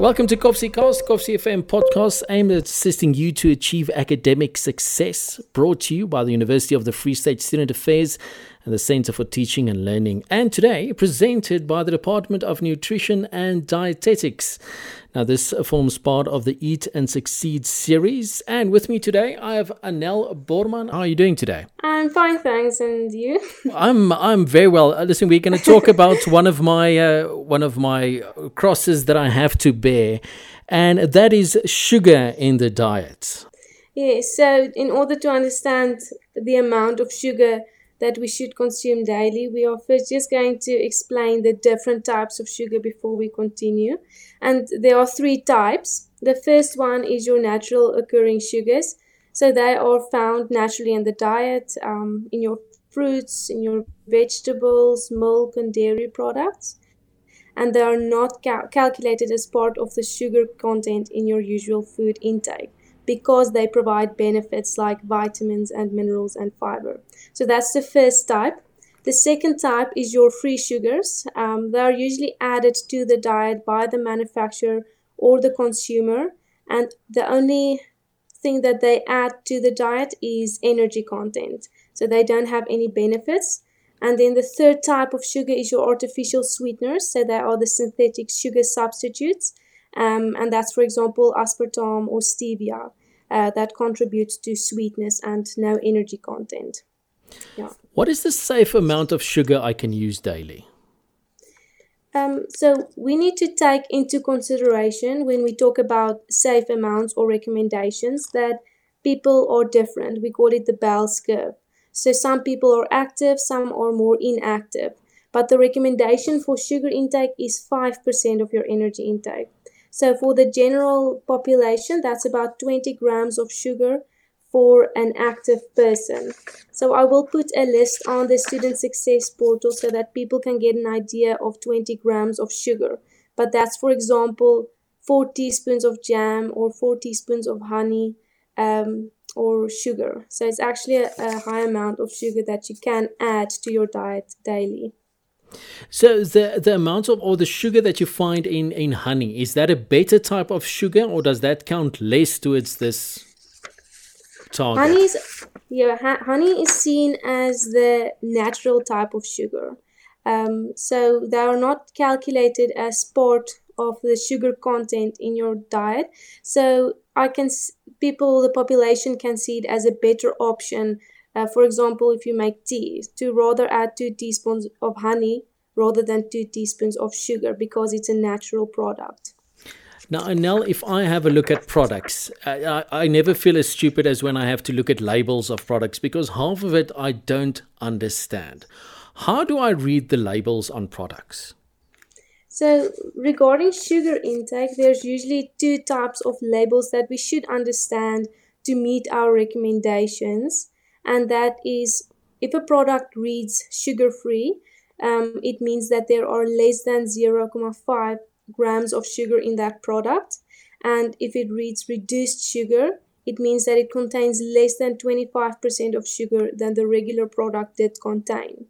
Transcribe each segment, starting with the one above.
Welcome to Kovsie Cast, FM podcast aimed at assisting you to achieve academic success. Brought to you by the University of the Free State Student Affairs and the Center for Teaching and Learning. And today, presented by the Department of Nutrition and Dietetics. Now, this forms part of the Eat and Succeed series. And with me today, I have Anel Borman. How are you doing today? I'm fine, thanks. And you? I'm I'm very well. Uh, listen, we're going to talk about one of my uh, one of my crosses that I have to bear, and that is sugar in the diet. Yes. So, in order to understand the amount of sugar that we should consume daily. We are first just going to explain the different types of sugar before we continue. And there are three types. The first one is your natural occurring sugars. So they are found naturally in the diet, um, in your fruits, in your vegetables, milk, and dairy products. And they are not cal- calculated as part of the sugar content in your usual food intake because they provide benefits like vitamins and minerals and fiber. So that's the first type. The second type is your free sugars. Um, they are usually added to the diet by the manufacturer or the consumer, and the only thing that they add to the diet is energy content. So they don't have any benefits. And then the third type of sugar is your artificial sweeteners. So they are the synthetic sugar substitutes. Um, and that's, for example, aspartame or stevia uh, that contributes to sweetness and no energy content. Yeah. What is the safe amount of sugar I can use daily? Um, so we need to take into consideration when we talk about safe amounts or recommendations that people are different. We call it the Bell's curve. So some people are active, some are more inactive. But the recommendation for sugar intake is 5% of your energy intake. So for the general population, that's about 20 grams of sugar for an active person. So I will put a list on the student success portal so that people can get an idea of 20 grams of sugar. But that's, for example, four teaspoons of jam or four teaspoons of honey um, or sugar. So it's actually a, a high amount of sugar that you can add to your diet daily. So the the amount of or the sugar that you find in in honey is that a better type of sugar or does that count less towards this target. Honey's, yeah, ha- honey is seen as the natural type of sugar. Um, so they are not calculated as part of the sugar content in your diet. So I can people, the population can see it as a better option. Uh, for example, if you make tea, to rather add two teaspoons of honey rather than two teaspoons of sugar because it's a natural product. Now, Anel, if I have a look at products, I, I, never feel as stupid as when I have to look at labels of products because half of it I don't understand. How do I read the labels on products? So, regarding sugar intake, there's usually two types of labels that we should understand to meet our recommendations, and that is if a product reads sugar free, um, it means that there are less than 0.5 grams of sugar in that product. And if it reads reduced sugar, it means that it contains less than 25% of sugar than the regular product did contain.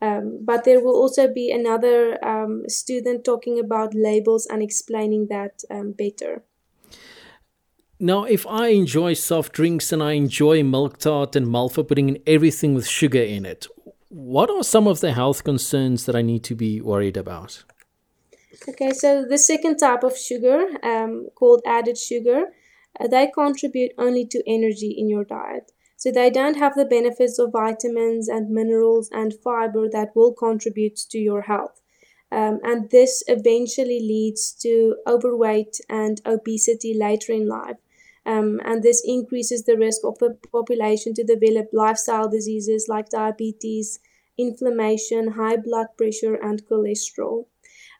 Um, but there will also be another um, student talking about labels and explaining that um, better. Now, if I enjoy soft drinks and I enjoy milk tart and malva pudding and everything with sugar in it, what are some of the health concerns that I need to be worried about? Okay, so the second type of sugar, um, called added sugar, uh, they contribute only to energy in your diet. So they don't have the benefits of vitamins and minerals and fiber that will contribute to your health. Um, and this eventually leads to overweight and obesity later in life. Um, and this increases the risk of the population to develop lifestyle diseases like diabetes, inflammation, high blood pressure, and cholesterol.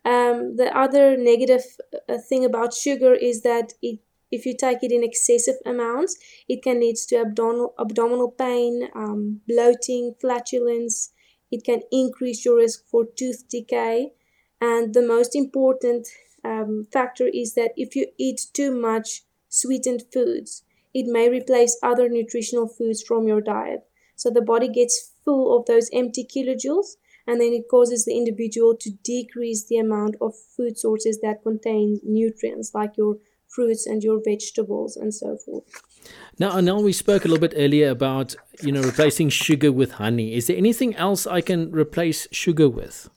Um, the other negative uh, thing about sugar is that it, if you take it in excessive amounts, it can lead to abdominal, abdominal pain, um, bloating, flatulence. It can increase your risk for tooth decay. And the most important um, factor is that if you eat too much sweetened foods, it may replace other nutritional foods from your diet. So the body gets full of those empty kilojoules and then it causes the individual to decrease the amount of food sources that contain nutrients like your fruits and your vegetables and so forth. Now, know we spoke a little bit earlier about you know replacing sugar with honey. Is there anything else I can replace sugar with?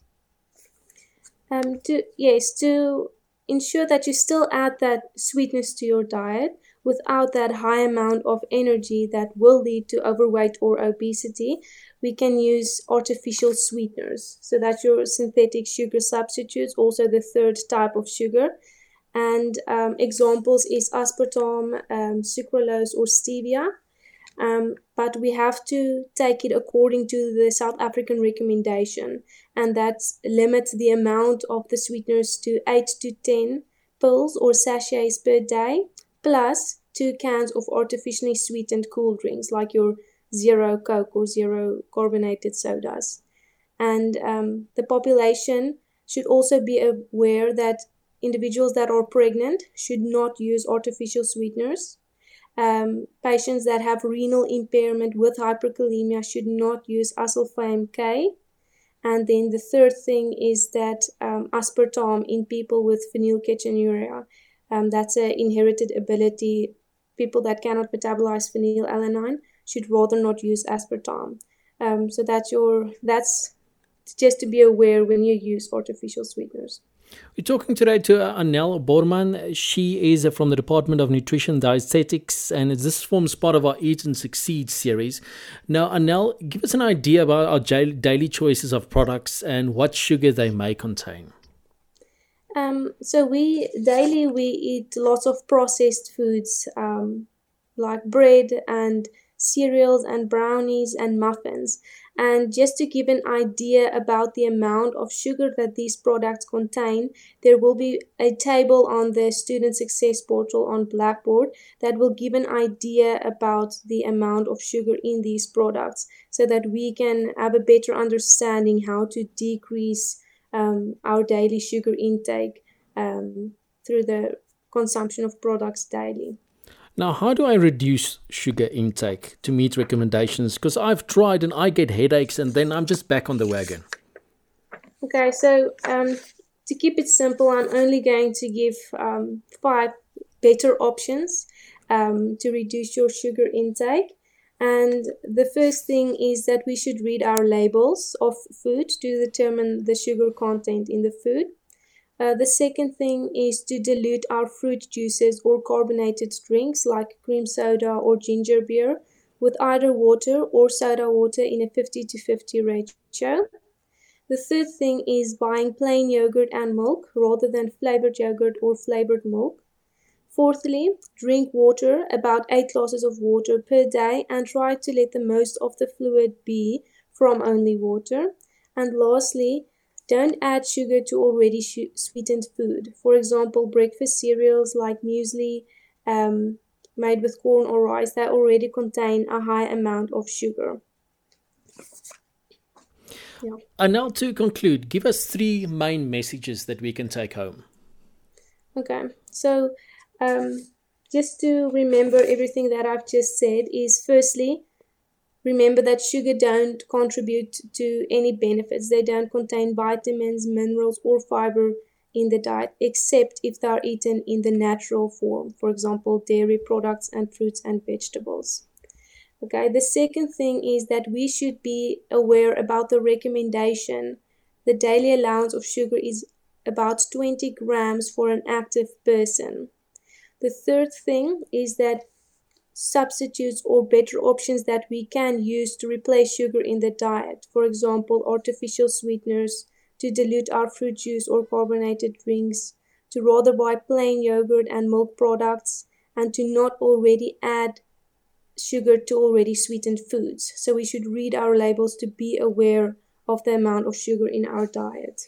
Um, to yes, to ensure that you still add that sweetness to your diet without that high amount of energy that will lead to overweight or obesity, we can use artificial sweeteners. So that's your synthetic sugar substitutes, also the third type of sugar. And um, examples is aspartame, um, sucralose, or stevia. Um, but we have to take it according to the South African recommendation, and that limits the amount of the sweeteners to 8 to 10 pills or sachets per day, plus two cans of artificially sweetened cool drinks like your zero Coke or zero carbonated sodas. And um, the population should also be aware that individuals that are pregnant should not use artificial sweeteners. Um, patients that have renal impairment with hyperkalemia should not use acesulfame K. And then the third thing is that um, aspartame in people with phenylketonuria, um, that's an inherited ability. People that cannot metabolize phenylalanine should rather not use aspartame. Um, so that's your that's just to be aware when you use artificial sweeteners. We're talking today to uh, Anel Borman. She is from the Department of Nutrition Dietetics, and this forms part of our Eat and Succeed series. Now, Anel, give us an idea about our daily choices of products and what sugar they may contain. Um, so we daily we eat lots of processed foods um, like bread and cereals and brownies and muffins. And just to give an idea about the amount of sugar that these products contain, there will be a table on the Student Success Portal on Blackboard that will give an idea about the amount of sugar in these products so that we can have a better understanding how to decrease um, our daily sugar intake um, through the consumption of products daily. Now, how do I reduce sugar intake to meet recommendations? Because I've tried and I get headaches and then I'm just back on the wagon. Okay, so um, to keep it simple, I'm only going to give um, five better options um, to reduce your sugar intake. And the first thing is that we should read our labels of food to determine the sugar content in the food. Uh, the second thing is to dilute our fruit juices or carbonated drinks like cream soda or ginger beer with either water or soda water in a 50 to 50 ratio. The third thing is buying plain yogurt and milk rather than flavored yogurt or flavored milk. Fourthly, drink water, about 8 glasses of water per day, and try to let the most of the fluid be from only water. And lastly, don't add sugar to already sweetened food. For example, breakfast cereals like muesli um, made with corn or rice that already contain a high amount of sugar. Yeah. And now to conclude, give us three main messages that we can take home. Okay, so um, just to remember everything that I've just said is firstly, Remember that sugar don't contribute to any benefits. They don't contain vitamins, minerals, or fiber in the diet, except if they are eaten in the natural form, for example, dairy products and fruits and vegetables. Okay, the second thing is that we should be aware about the recommendation. The daily allowance of sugar is about 20 grams for an active person. The third thing is that substitutes or better options that we can use to replace sugar in the diet. For example, artificial sweeteners, to dilute our fruit juice or carbonated drinks, to rather buy plain yogurt and milk products, and to not already add sugar to already sweetened foods. So we should read our labels to be aware of the amount of sugar in our diet.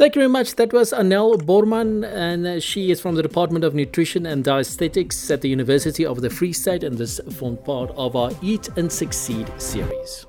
Thank you very much. That was Anel Borman, and uh, she is from the Department of Nutrition and Dietetics at the University of the Free State, and this formed part of our Eat and Succeed series.